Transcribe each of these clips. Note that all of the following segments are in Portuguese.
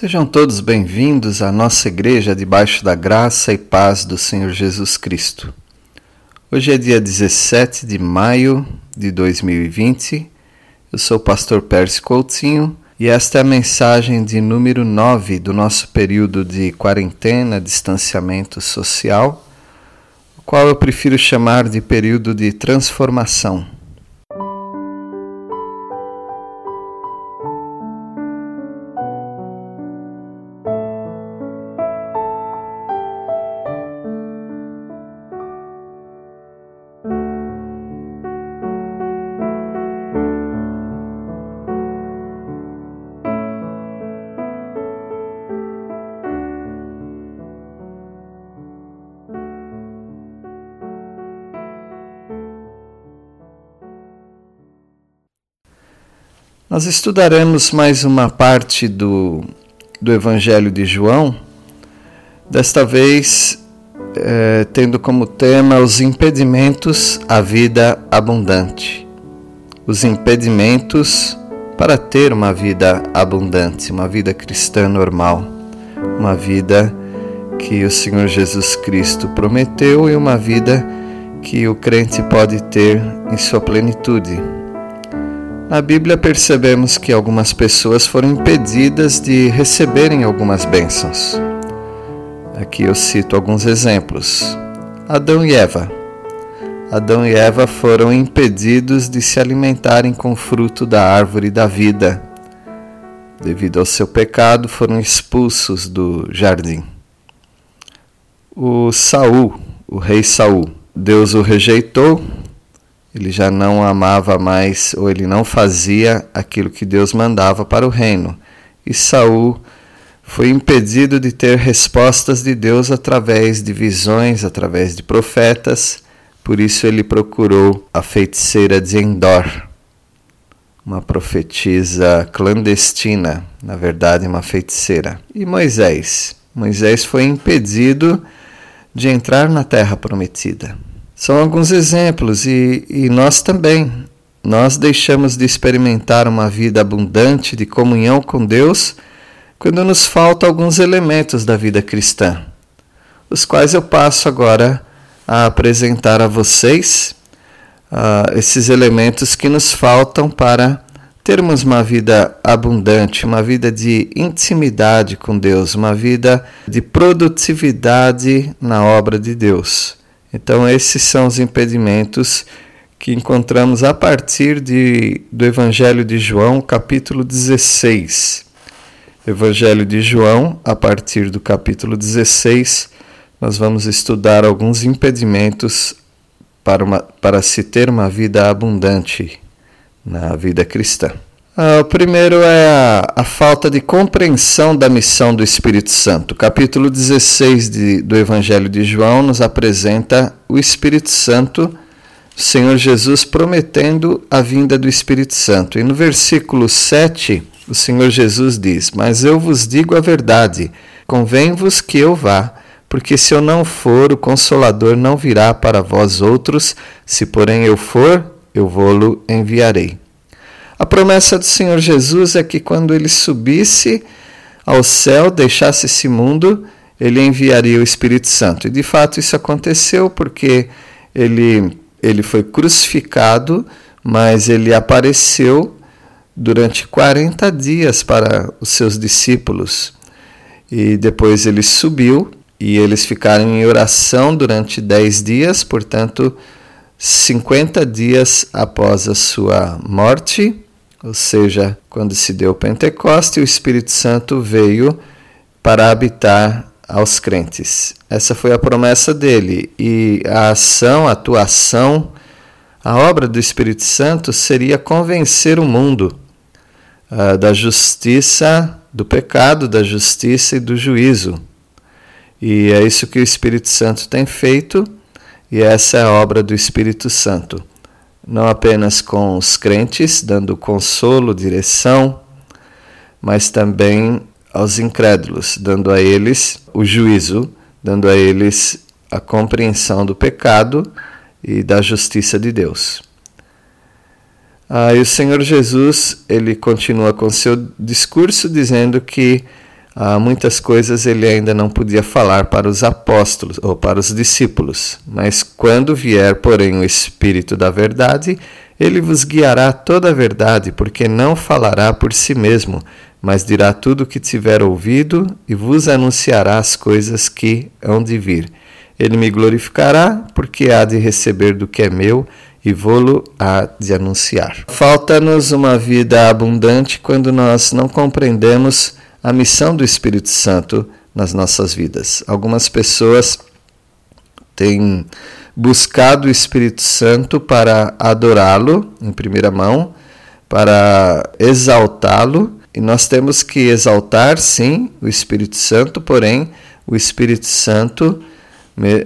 Sejam todos bem-vindos à nossa igreja debaixo da graça e paz do Senhor Jesus Cristo. Hoje é dia 17 de maio de 2020. Eu sou o pastor Pérez Coutinho e esta é a mensagem de número 9 do nosso período de quarentena, distanciamento social, o qual eu prefiro chamar de período de transformação. Nós estudaremos mais uma parte do, do Evangelho de João, desta vez é, tendo como tema os impedimentos à vida abundante. Os impedimentos para ter uma vida abundante, uma vida cristã normal, uma vida que o Senhor Jesus Cristo prometeu e uma vida que o crente pode ter em sua plenitude. Na Bíblia percebemos que algumas pessoas foram impedidas de receberem algumas bênçãos. Aqui eu cito alguns exemplos. Adão e Eva. Adão e Eva foram impedidos de se alimentarem com o fruto da árvore da vida. Devido ao seu pecado, foram expulsos do jardim. O Saul, o rei Saul, Deus o rejeitou ele já não amava mais ou ele não fazia aquilo que Deus mandava para o reino. E Saul foi impedido de ter respostas de Deus através de visões, através de profetas. Por isso ele procurou a feiticeira de Endor, uma profetisa clandestina, na verdade, uma feiticeira. E Moisés? Moisés foi impedido de entrar na terra prometida. São alguns exemplos e, e nós também. Nós deixamos de experimentar uma vida abundante de comunhão com Deus quando nos faltam alguns elementos da vida cristã, os quais eu passo agora a apresentar a vocês uh, esses elementos que nos faltam para termos uma vida abundante, uma vida de intimidade com Deus, uma vida de produtividade na obra de Deus. Então, esses são os impedimentos que encontramos a partir de, do Evangelho de João, capítulo 16. Evangelho de João, a partir do capítulo 16, nós vamos estudar alguns impedimentos para, uma, para se ter uma vida abundante na vida cristã. Ah, o primeiro é a, a, falta de compreensão da missão do Espírito Santo. O capítulo 16 de, do Evangelho de João nos apresenta o Espírito Santo, o Senhor Jesus prometendo a vinda do Espírito Santo. E no versículo 7, o Senhor Jesus diz: Mas eu vos digo a verdade, convém-vos que eu vá. Porque se eu não for, o Consolador não virá para vós outros, se porém eu for, eu vou-lo enviarei. A promessa do Senhor Jesus é que quando ele subisse ao céu, deixasse esse mundo, ele enviaria o Espírito Santo. E de fato isso aconteceu porque ele, ele foi crucificado, mas ele apareceu durante 40 dias para os seus discípulos. E depois ele subiu e eles ficaram em oração durante 10 dias, portanto, 50 dias após a sua morte ou seja, quando se deu Pentecoste, o Espírito Santo veio para habitar aos crentes. Essa foi a promessa dele e a ação, a atuação, a obra do Espírito Santo seria convencer o mundo uh, da justiça, do pecado, da justiça e do juízo. E é isso que o Espírito Santo tem feito, e essa é a obra do Espírito Santo não apenas com os crentes, dando consolo, direção, mas também aos incrédulos, dando a eles o juízo, dando a eles a compreensão do pecado e da justiça de Deus. Aí o Senhor Jesus, ele continua com seu discurso dizendo que ah, muitas coisas ele ainda não podia falar para os apóstolos ou para os discípulos. Mas quando vier, porém, o Espírito da Verdade, ele vos guiará toda a verdade, porque não falará por si mesmo, mas dirá tudo o que tiver ouvido e vos anunciará as coisas que hão de vir. Ele me glorificará, porque há de receber do que é meu e vou-lo há de anunciar. Falta-nos uma vida abundante quando nós não compreendemos a missão do Espírito Santo nas nossas vidas. Algumas pessoas têm buscado o Espírito Santo para adorá-lo em primeira mão, para exaltá-lo, e nós temos que exaltar, sim, o Espírito Santo, porém, o Espírito Santo,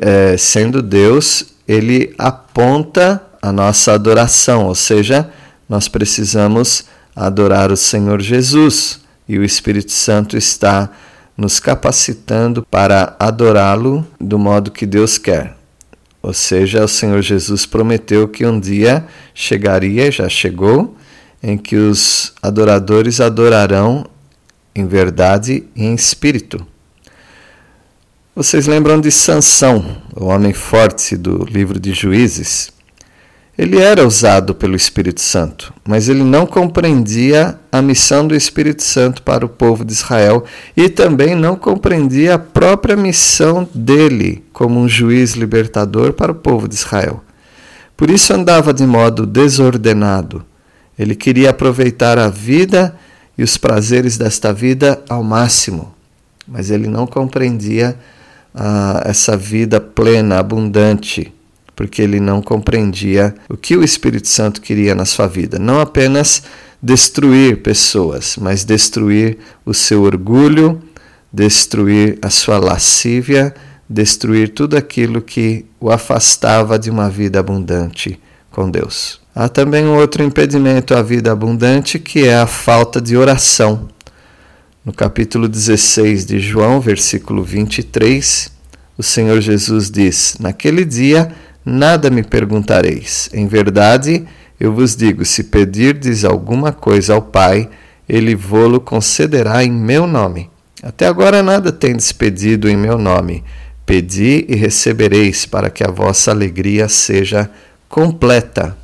é, sendo Deus, ele aponta a nossa adoração, ou seja, nós precisamos adorar o Senhor Jesus e o Espírito Santo está nos capacitando para adorá-lo do modo que Deus quer. Ou seja, o Senhor Jesus prometeu que um dia chegaria, já chegou, em que os adoradores adorarão em verdade e em espírito. Vocês lembram de Sansão, o homem forte do livro de Juízes? Ele era usado pelo Espírito Santo, mas ele não compreendia a missão do Espírito Santo para o povo de Israel e também não compreendia a própria missão dele como um juiz libertador para o povo de Israel. Por isso andava de modo desordenado. Ele queria aproveitar a vida e os prazeres desta vida ao máximo, mas ele não compreendia ah, essa vida plena, abundante porque ele não compreendia o que o Espírito Santo queria na sua vida. Não apenas destruir pessoas, mas destruir o seu orgulho, destruir a sua lascívia, destruir tudo aquilo que o afastava de uma vida abundante com Deus. Há também um outro impedimento à vida abundante que é a falta de oração. No capítulo 16 de João, versículo 23, o Senhor Jesus diz: Naquele dia nada me perguntareis. Em verdade, eu vos digo: se pedirdes alguma coisa ao Pai, ele vô-lo concederá em meu nome. Até agora nada tendes pedido em meu nome. Pedi e recebereis, para que a vossa alegria seja completa.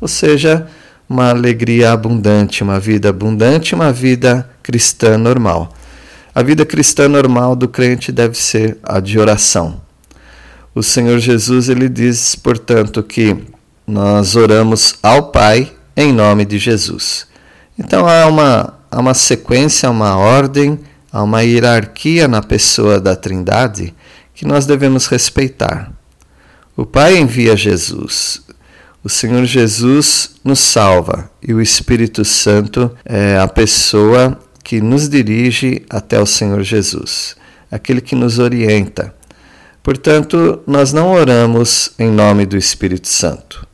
Ou seja, uma alegria abundante, uma vida abundante, uma vida cristã normal. A vida cristã normal do crente deve ser a de oração. O Senhor Jesus ele diz, portanto, que nós oramos ao Pai em nome de Jesus. Então há uma, há uma sequência, uma ordem, há uma hierarquia na pessoa da Trindade que nós devemos respeitar. O Pai envia Jesus, o Senhor Jesus nos salva e o Espírito Santo é a pessoa que nos dirige até o Senhor Jesus, aquele que nos orienta. Portanto, nós não oramos em nome do Espírito Santo.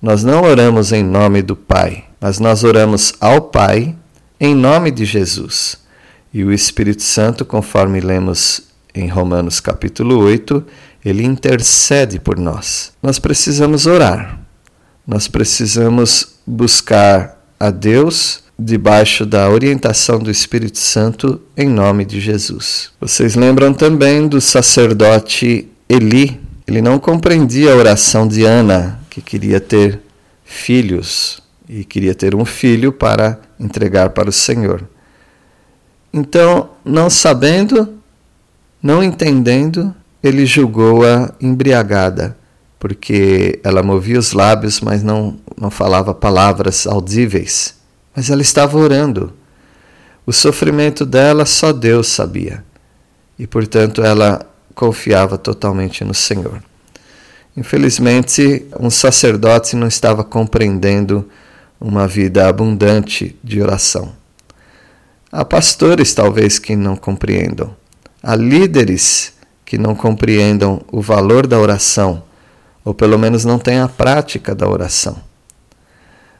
Nós não oramos em nome do Pai, mas nós oramos ao Pai em nome de Jesus. E o Espírito Santo, conforme lemos em Romanos capítulo 8, ele intercede por nós. Nós precisamos orar. Nós precisamos buscar a Deus debaixo da orientação do Espírito Santo, em nome de Jesus. Vocês lembram também do sacerdote Eli? Ele não compreendia a oração de Ana, que queria ter filhos e queria ter um filho para entregar para o Senhor. Então, não sabendo, não entendendo, ele julgou-a embriagada, porque ela movia os lábios, mas não, não falava palavras audíveis mas ela estava orando. O sofrimento dela só Deus sabia. E, portanto, ela confiava totalmente no Senhor. Infelizmente, um sacerdote não estava compreendendo uma vida abundante de oração. Há pastores, talvez, que não compreendam. Há líderes que não compreendam o valor da oração, ou pelo menos não têm a prática da oração.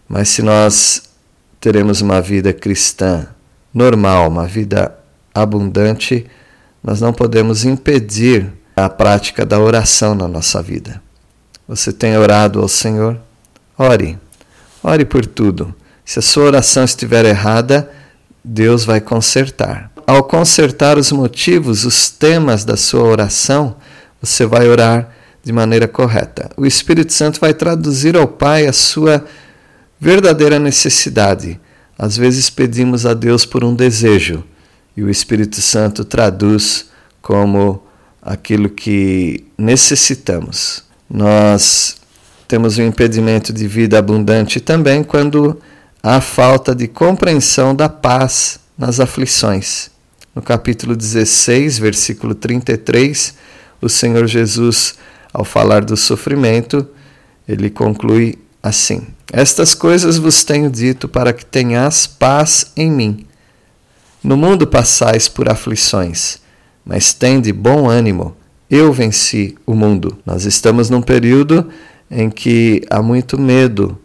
Mas se nós teremos uma vida cristã normal, uma vida abundante, nós não podemos impedir a prática da oração na nossa vida. Você tem orado ao Senhor? Ore. Ore por tudo. Se a sua oração estiver errada, Deus vai consertar. ao consertar os motivos, os temas da sua oração, você vai orar de maneira correta. O Espírito Santo vai traduzir ao Pai a sua verdadeira necessidade. Às vezes pedimos a Deus por um desejo e o Espírito Santo traduz como aquilo que necessitamos. Nós temos um impedimento de vida abundante também quando há falta de compreensão da paz nas aflições. No capítulo 16, versículo 33, o Senhor Jesus, ao falar do sofrimento, ele conclui assim: Estas coisas vos tenho dito para que tenhas paz em mim. No mundo passais por aflições, mas tende bom ânimo. Eu venci o mundo. Nós estamos num período em que há muito medo,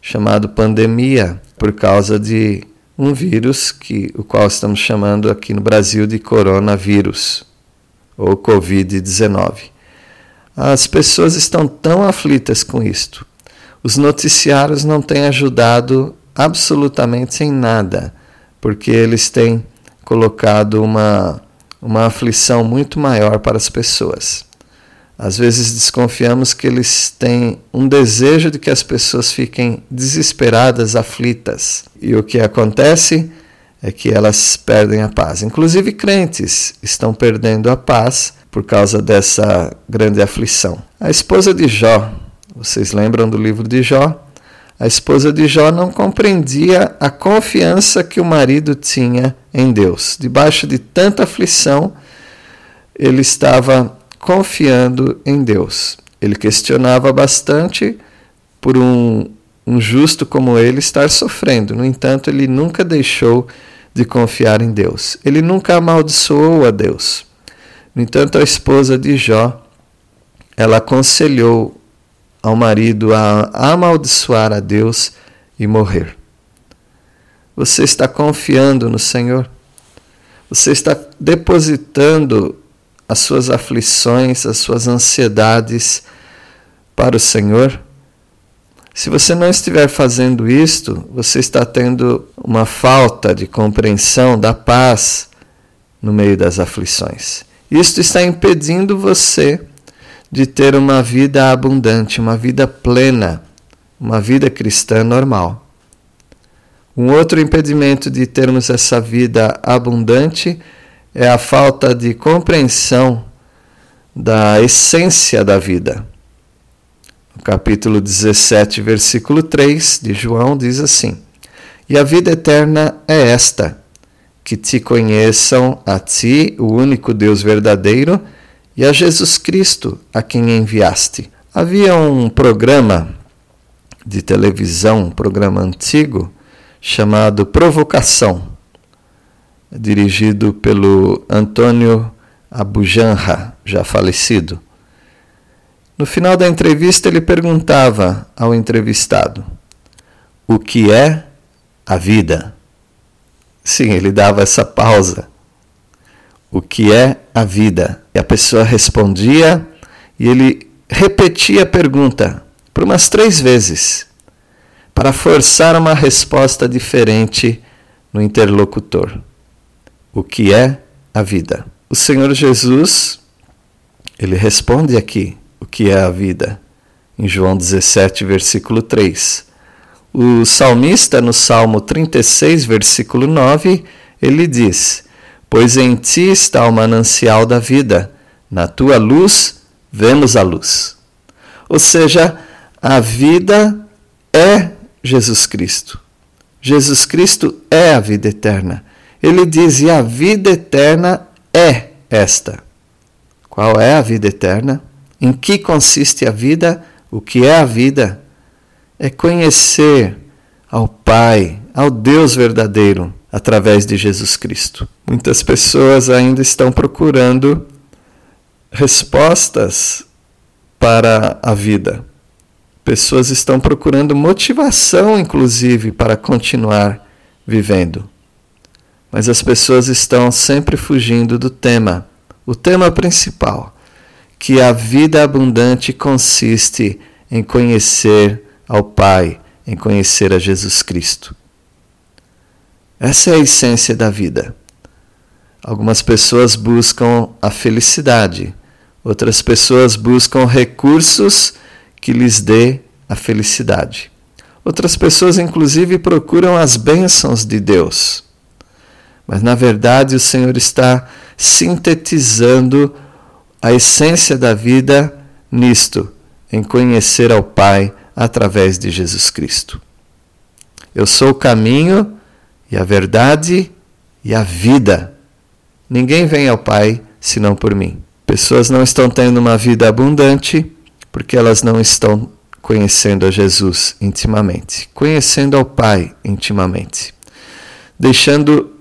chamado pandemia, por causa de um vírus que o qual estamos chamando aqui no Brasil de coronavírus ou COVID-19. As pessoas estão tão aflitas com isto. Os noticiários não têm ajudado absolutamente em nada, porque eles têm colocado uma, uma aflição muito maior para as pessoas. Às vezes desconfiamos que eles têm um desejo de que as pessoas fiquem desesperadas, aflitas. E o que acontece é que elas perdem a paz. Inclusive crentes estão perdendo a paz por causa dessa grande aflição. A esposa de Jó, vocês lembram do livro de Jó? A esposa de Jó não compreendia a confiança que o marido tinha em Deus. Debaixo de tanta aflição, ele estava confiando em Deus. Ele questionava bastante por um, um justo como ele estar sofrendo. No entanto, ele nunca deixou de confiar em Deus. Ele nunca amaldiçoou a Deus. No entanto, a esposa de Jó, ela aconselhou ao marido a amaldiçoar a Deus e morrer. Você está confiando no Senhor? Você está depositando as suas aflições, as suas ansiedades para o Senhor? Se você não estiver fazendo isto, você está tendo uma falta de compreensão da paz no meio das aflições. Isto está impedindo você de ter uma vida abundante, uma vida plena, uma vida cristã normal. Um outro impedimento de termos essa vida abundante é a falta de compreensão da essência da vida. Capítulo 17, versículo 3 de João diz assim: E a vida eterna é esta, que te conheçam a ti, o único Deus verdadeiro, e a Jesus Cristo, a quem enviaste. Havia um programa de televisão, um programa antigo, chamado Provocação dirigido pelo Antônio Abujanra, já falecido. No final da entrevista, ele perguntava ao entrevistado: O que é a vida? Sim, ele dava essa pausa. O que é a vida? E a pessoa respondia e ele repetia a pergunta por umas três vezes para forçar uma resposta diferente no interlocutor o que é a vida. O Senhor Jesus, ele responde aqui o que é a vida, em João 17, versículo 3. O salmista, no Salmo 36, versículo 9, ele diz: Pois em ti está o manancial da vida, na tua luz vemos a luz. Ou seja, a vida é Jesus Cristo. Jesus Cristo é a vida eterna ele diz: E a vida eterna é esta. Qual é a vida eterna? Em que consiste a vida? O que é a vida? É conhecer ao Pai, ao Deus verdadeiro, através de Jesus Cristo. Muitas pessoas ainda estão procurando respostas para a vida. Pessoas estão procurando motivação, inclusive, para continuar vivendo mas as pessoas estão sempre fugindo do tema, o tema principal, que a vida abundante consiste em conhecer ao Pai, em conhecer a Jesus Cristo. Essa é a essência da vida. Algumas pessoas buscam a felicidade, outras pessoas buscam recursos que lhes dê a felicidade. Outras pessoas, inclusive, procuram as bênçãos de Deus. Mas, na verdade, o Senhor está sintetizando a essência da vida nisto, em conhecer ao Pai através de Jesus Cristo. Eu sou o caminho e a verdade e a vida. Ninguém vem ao Pai senão por mim. Pessoas não estão tendo uma vida abundante porque elas não estão conhecendo a Jesus intimamente, conhecendo ao Pai intimamente, deixando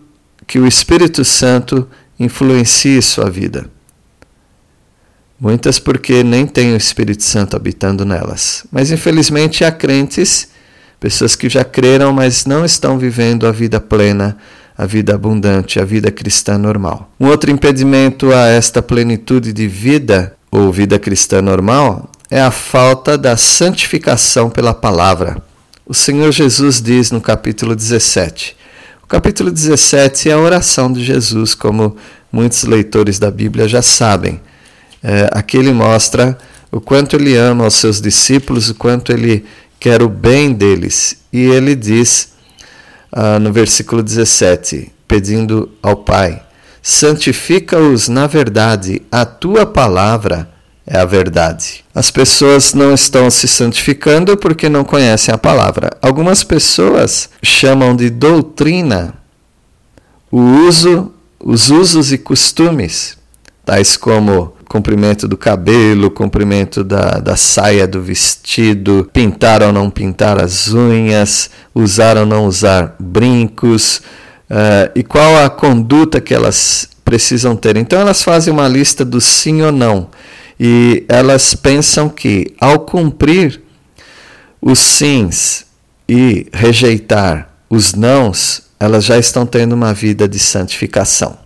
que o Espírito Santo influencie sua vida. Muitas porque nem têm o Espírito Santo habitando nelas. Mas infelizmente há crentes, pessoas que já creram, mas não estão vivendo a vida plena, a vida abundante, a vida cristã normal. Um outro impedimento a esta plenitude de vida, ou vida cristã normal, é a falta da santificação pela palavra. O Senhor Jesus diz no capítulo 17. O capítulo 17 é a oração de Jesus, como muitos leitores da Bíblia já sabem. É, aqui ele mostra o quanto ele ama os seus discípulos, o quanto ele quer o bem deles. E ele diz ah, no versículo 17, pedindo ao Pai: santifica-os na verdade, a tua palavra é a verdade. As pessoas não estão se santificando porque não conhecem a palavra. Algumas pessoas chamam de doutrina o uso, os usos e costumes, tais como comprimento do cabelo, comprimento da, da saia do vestido, pintar ou não pintar as unhas, usar ou não usar brincos, uh, e qual a conduta que elas precisam ter. Então elas fazem uma lista do sim ou não e elas pensam que ao cumprir os sims e rejeitar os nãos, elas já estão tendo uma vida de santificação.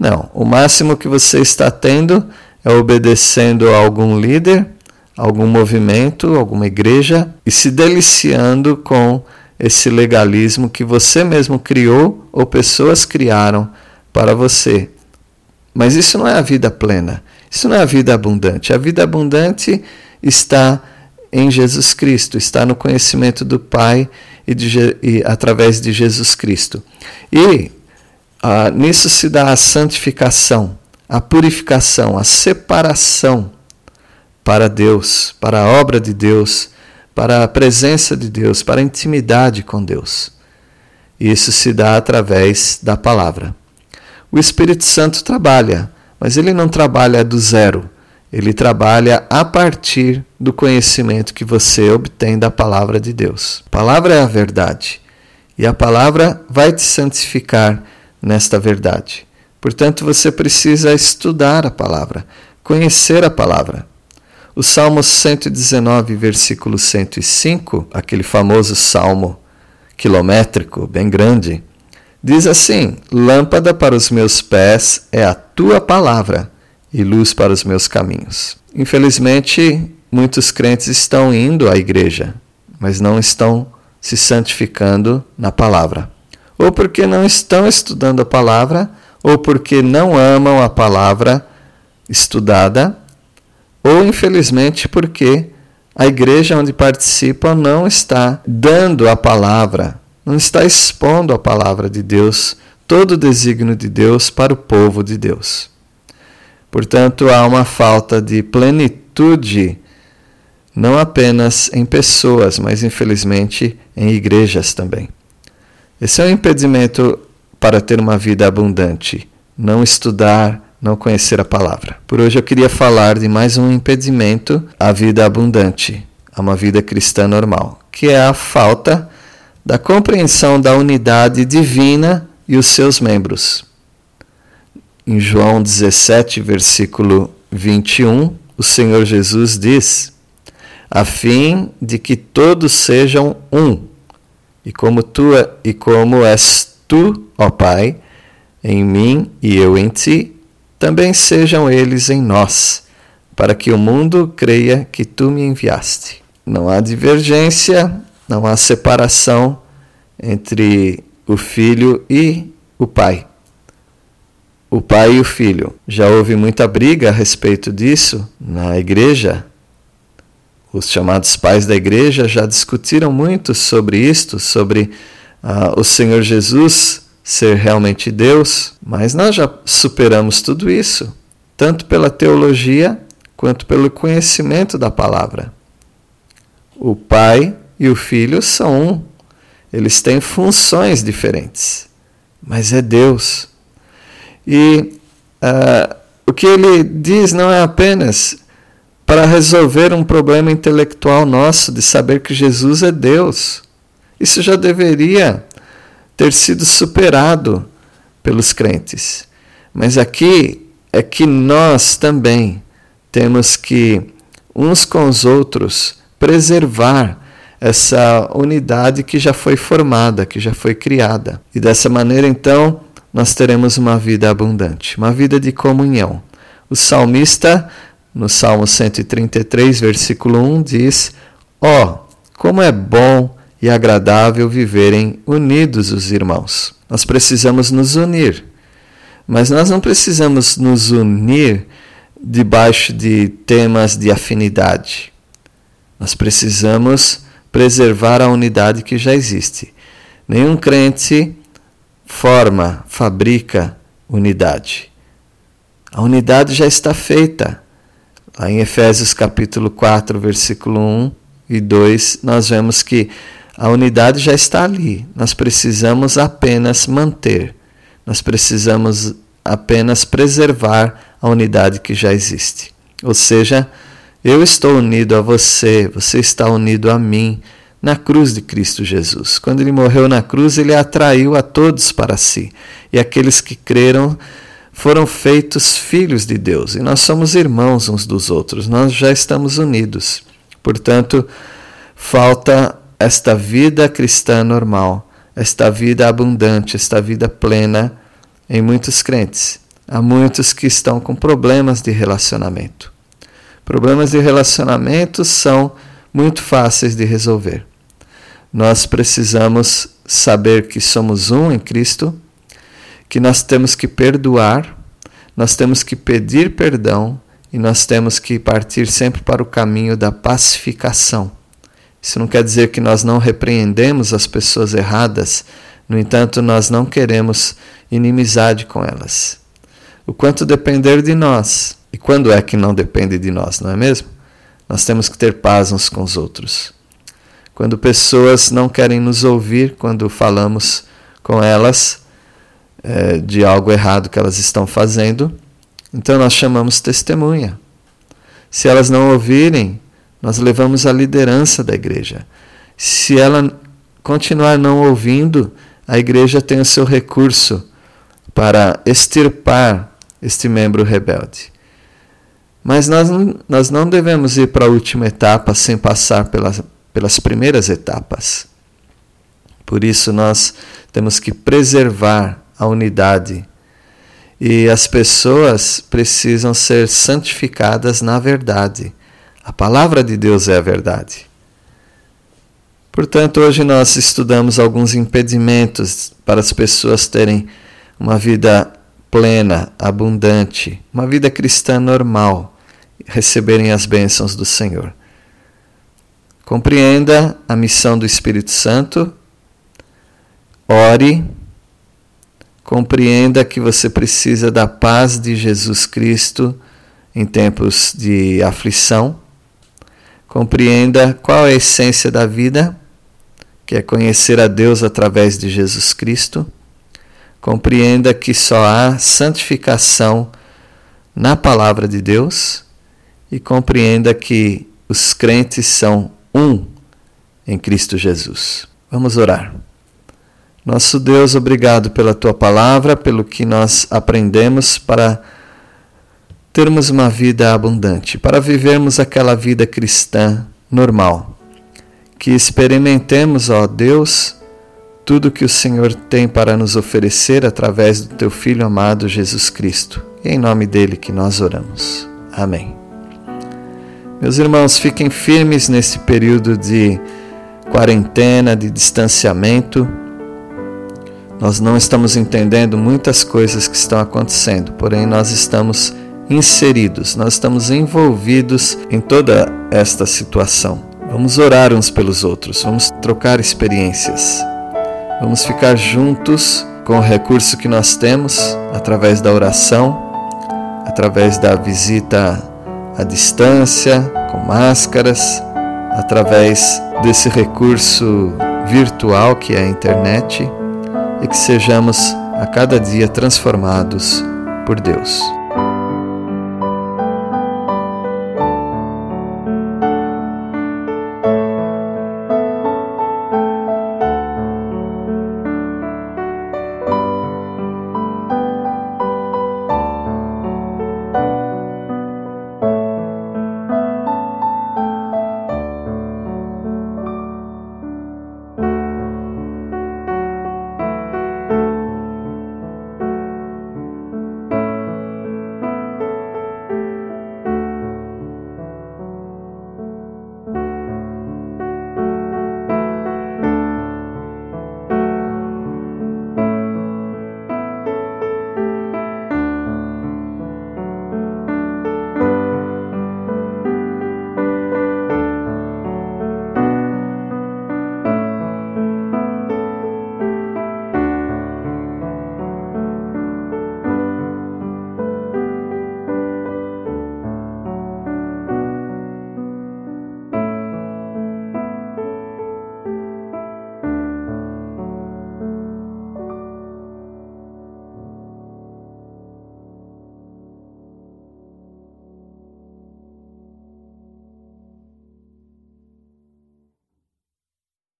Não, o máximo que você está tendo é obedecendo a algum líder, algum movimento, alguma igreja e se deliciando com esse legalismo que você mesmo criou ou pessoas criaram para você. Mas isso não é a vida plena. Isso não é a vida abundante. A vida abundante está em Jesus Cristo, está no conhecimento do Pai e, de, e através de Jesus Cristo. E ah, nisso se dá a santificação, a purificação, a separação para Deus, para a obra de Deus, para a presença de Deus, para a intimidade com Deus. Isso se dá através da palavra. O Espírito Santo trabalha mas ele não trabalha do zero. Ele trabalha a partir do conhecimento que você obtém da palavra de Deus. A palavra é a verdade. E a palavra vai te santificar nesta verdade. Portanto, você precisa estudar a palavra, conhecer a palavra. O Salmo 119, versículo 105, aquele famoso salmo quilométrico, bem grande, Diz assim: Lâmpada para os meus pés é a tua palavra e luz para os meus caminhos. Infelizmente, muitos crentes estão indo à igreja, mas não estão se santificando na palavra. Ou porque não estão estudando a palavra, ou porque não amam a palavra estudada, ou infelizmente porque a igreja onde participam não está dando a palavra não está expondo a palavra de Deus, todo o desígnio de Deus para o povo de Deus. Portanto, há uma falta de plenitude, não apenas em pessoas, mas infelizmente em igrejas também. Esse é um impedimento para ter uma vida abundante, não estudar, não conhecer a palavra. Por hoje eu queria falar de mais um impedimento à vida abundante, a uma vida cristã normal, que é a falta da compreensão da unidade divina e os seus membros. Em João 17, versículo 21, o Senhor Jesus diz: a fim de que todos sejam um, e como tu e como és tu, ó Pai, em mim e eu em ti, também sejam eles em nós, para que o mundo creia que tu me enviaste. Não há divergência não há separação entre o filho e o pai. o pai e o filho. Já houve muita briga a respeito disso na igreja. Os chamados pais da igreja já discutiram muito sobre isto, sobre uh, o Senhor Jesus ser realmente Deus, mas nós já superamos tudo isso, tanto pela teologia quanto pelo conhecimento da palavra. O pai e o filho são um, eles têm funções diferentes, mas é Deus. E uh, o que ele diz não é apenas para resolver um problema intelectual nosso de saber que Jesus é Deus. Isso já deveria ter sido superado pelos crentes. Mas aqui é que nós também temos que, uns com os outros, preservar essa unidade que já foi formada, que já foi criada. E dessa maneira, então, nós teremos uma vida abundante, uma vida de comunhão. O salmista, no Salmo 133, versículo 1, diz: Ó, oh, como é bom e agradável viverem unidos os irmãos. Nós precisamos nos unir, mas nós não precisamos nos unir debaixo de temas de afinidade. Nós precisamos preservar a unidade que já existe. Nenhum crente forma, fabrica unidade. A unidade já está feita. Lá em Efésios capítulo 4, versículo 1 e 2, nós vemos que a unidade já está ali. Nós precisamos apenas manter. Nós precisamos apenas preservar a unidade que já existe. Ou seja, eu estou unido a você, você está unido a mim na cruz de Cristo Jesus. Quando ele morreu na cruz, ele atraiu a todos para si. E aqueles que creram foram feitos filhos de Deus. E nós somos irmãos uns dos outros. Nós já estamos unidos. Portanto, falta esta vida cristã normal, esta vida abundante, esta vida plena em muitos crentes. Há muitos que estão com problemas de relacionamento. Problemas de relacionamento são muito fáceis de resolver nós precisamos saber que somos um em Cristo, que nós temos que perdoar, nós temos que pedir perdão e nós temos que partir sempre para o caminho da pacificação. Isso não quer dizer que nós não repreendemos as pessoas erradas, no entanto, nós não queremos inimizade com elas. O quanto depender de nós, e quando é que não depende de nós, não é mesmo? Nós temos que ter paz uns com os outros quando pessoas não querem nos ouvir quando falamos com elas é, de algo errado que elas estão fazendo, então nós chamamos testemunha. Se elas não ouvirem, nós levamos a liderança da igreja. Se ela continuar não ouvindo, a igreja tem o seu recurso para extirpar este membro rebelde. Mas nós, nós não devemos ir para a última etapa sem passar pela pelas primeiras etapas. Por isso, nós temos que preservar a unidade e as pessoas precisam ser santificadas na verdade. A palavra de Deus é a verdade. Portanto, hoje nós estudamos alguns impedimentos para as pessoas terem uma vida plena, abundante, uma vida cristã normal, receberem as bênçãos do Senhor. Compreenda a missão do Espírito Santo. Ore. Compreenda que você precisa da paz de Jesus Cristo em tempos de aflição. Compreenda qual é a essência da vida, que é conhecer a Deus através de Jesus Cristo. Compreenda que só há santificação na palavra de Deus e compreenda que os crentes são um em Cristo Jesus. Vamos orar. Nosso Deus, obrigado pela tua palavra, pelo que nós aprendemos para termos uma vida abundante, para vivermos aquela vida cristã normal. Que experimentemos, ó Deus, tudo que o Senhor tem para nos oferecer através do teu Filho amado Jesus Cristo. E em nome dele que nós oramos. Amém. Meus irmãos, fiquem firmes nesse período de quarentena, de distanciamento. Nós não estamos entendendo muitas coisas que estão acontecendo, porém nós estamos inseridos, nós estamos envolvidos em toda esta situação. Vamos orar uns pelos outros, vamos trocar experiências, vamos ficar juntos com o recurso que nós temos através da oração, através da visita à distância, com máscaras, através desse recurso virtual que é a internet e que sejamos a cada dia transformados por Deus.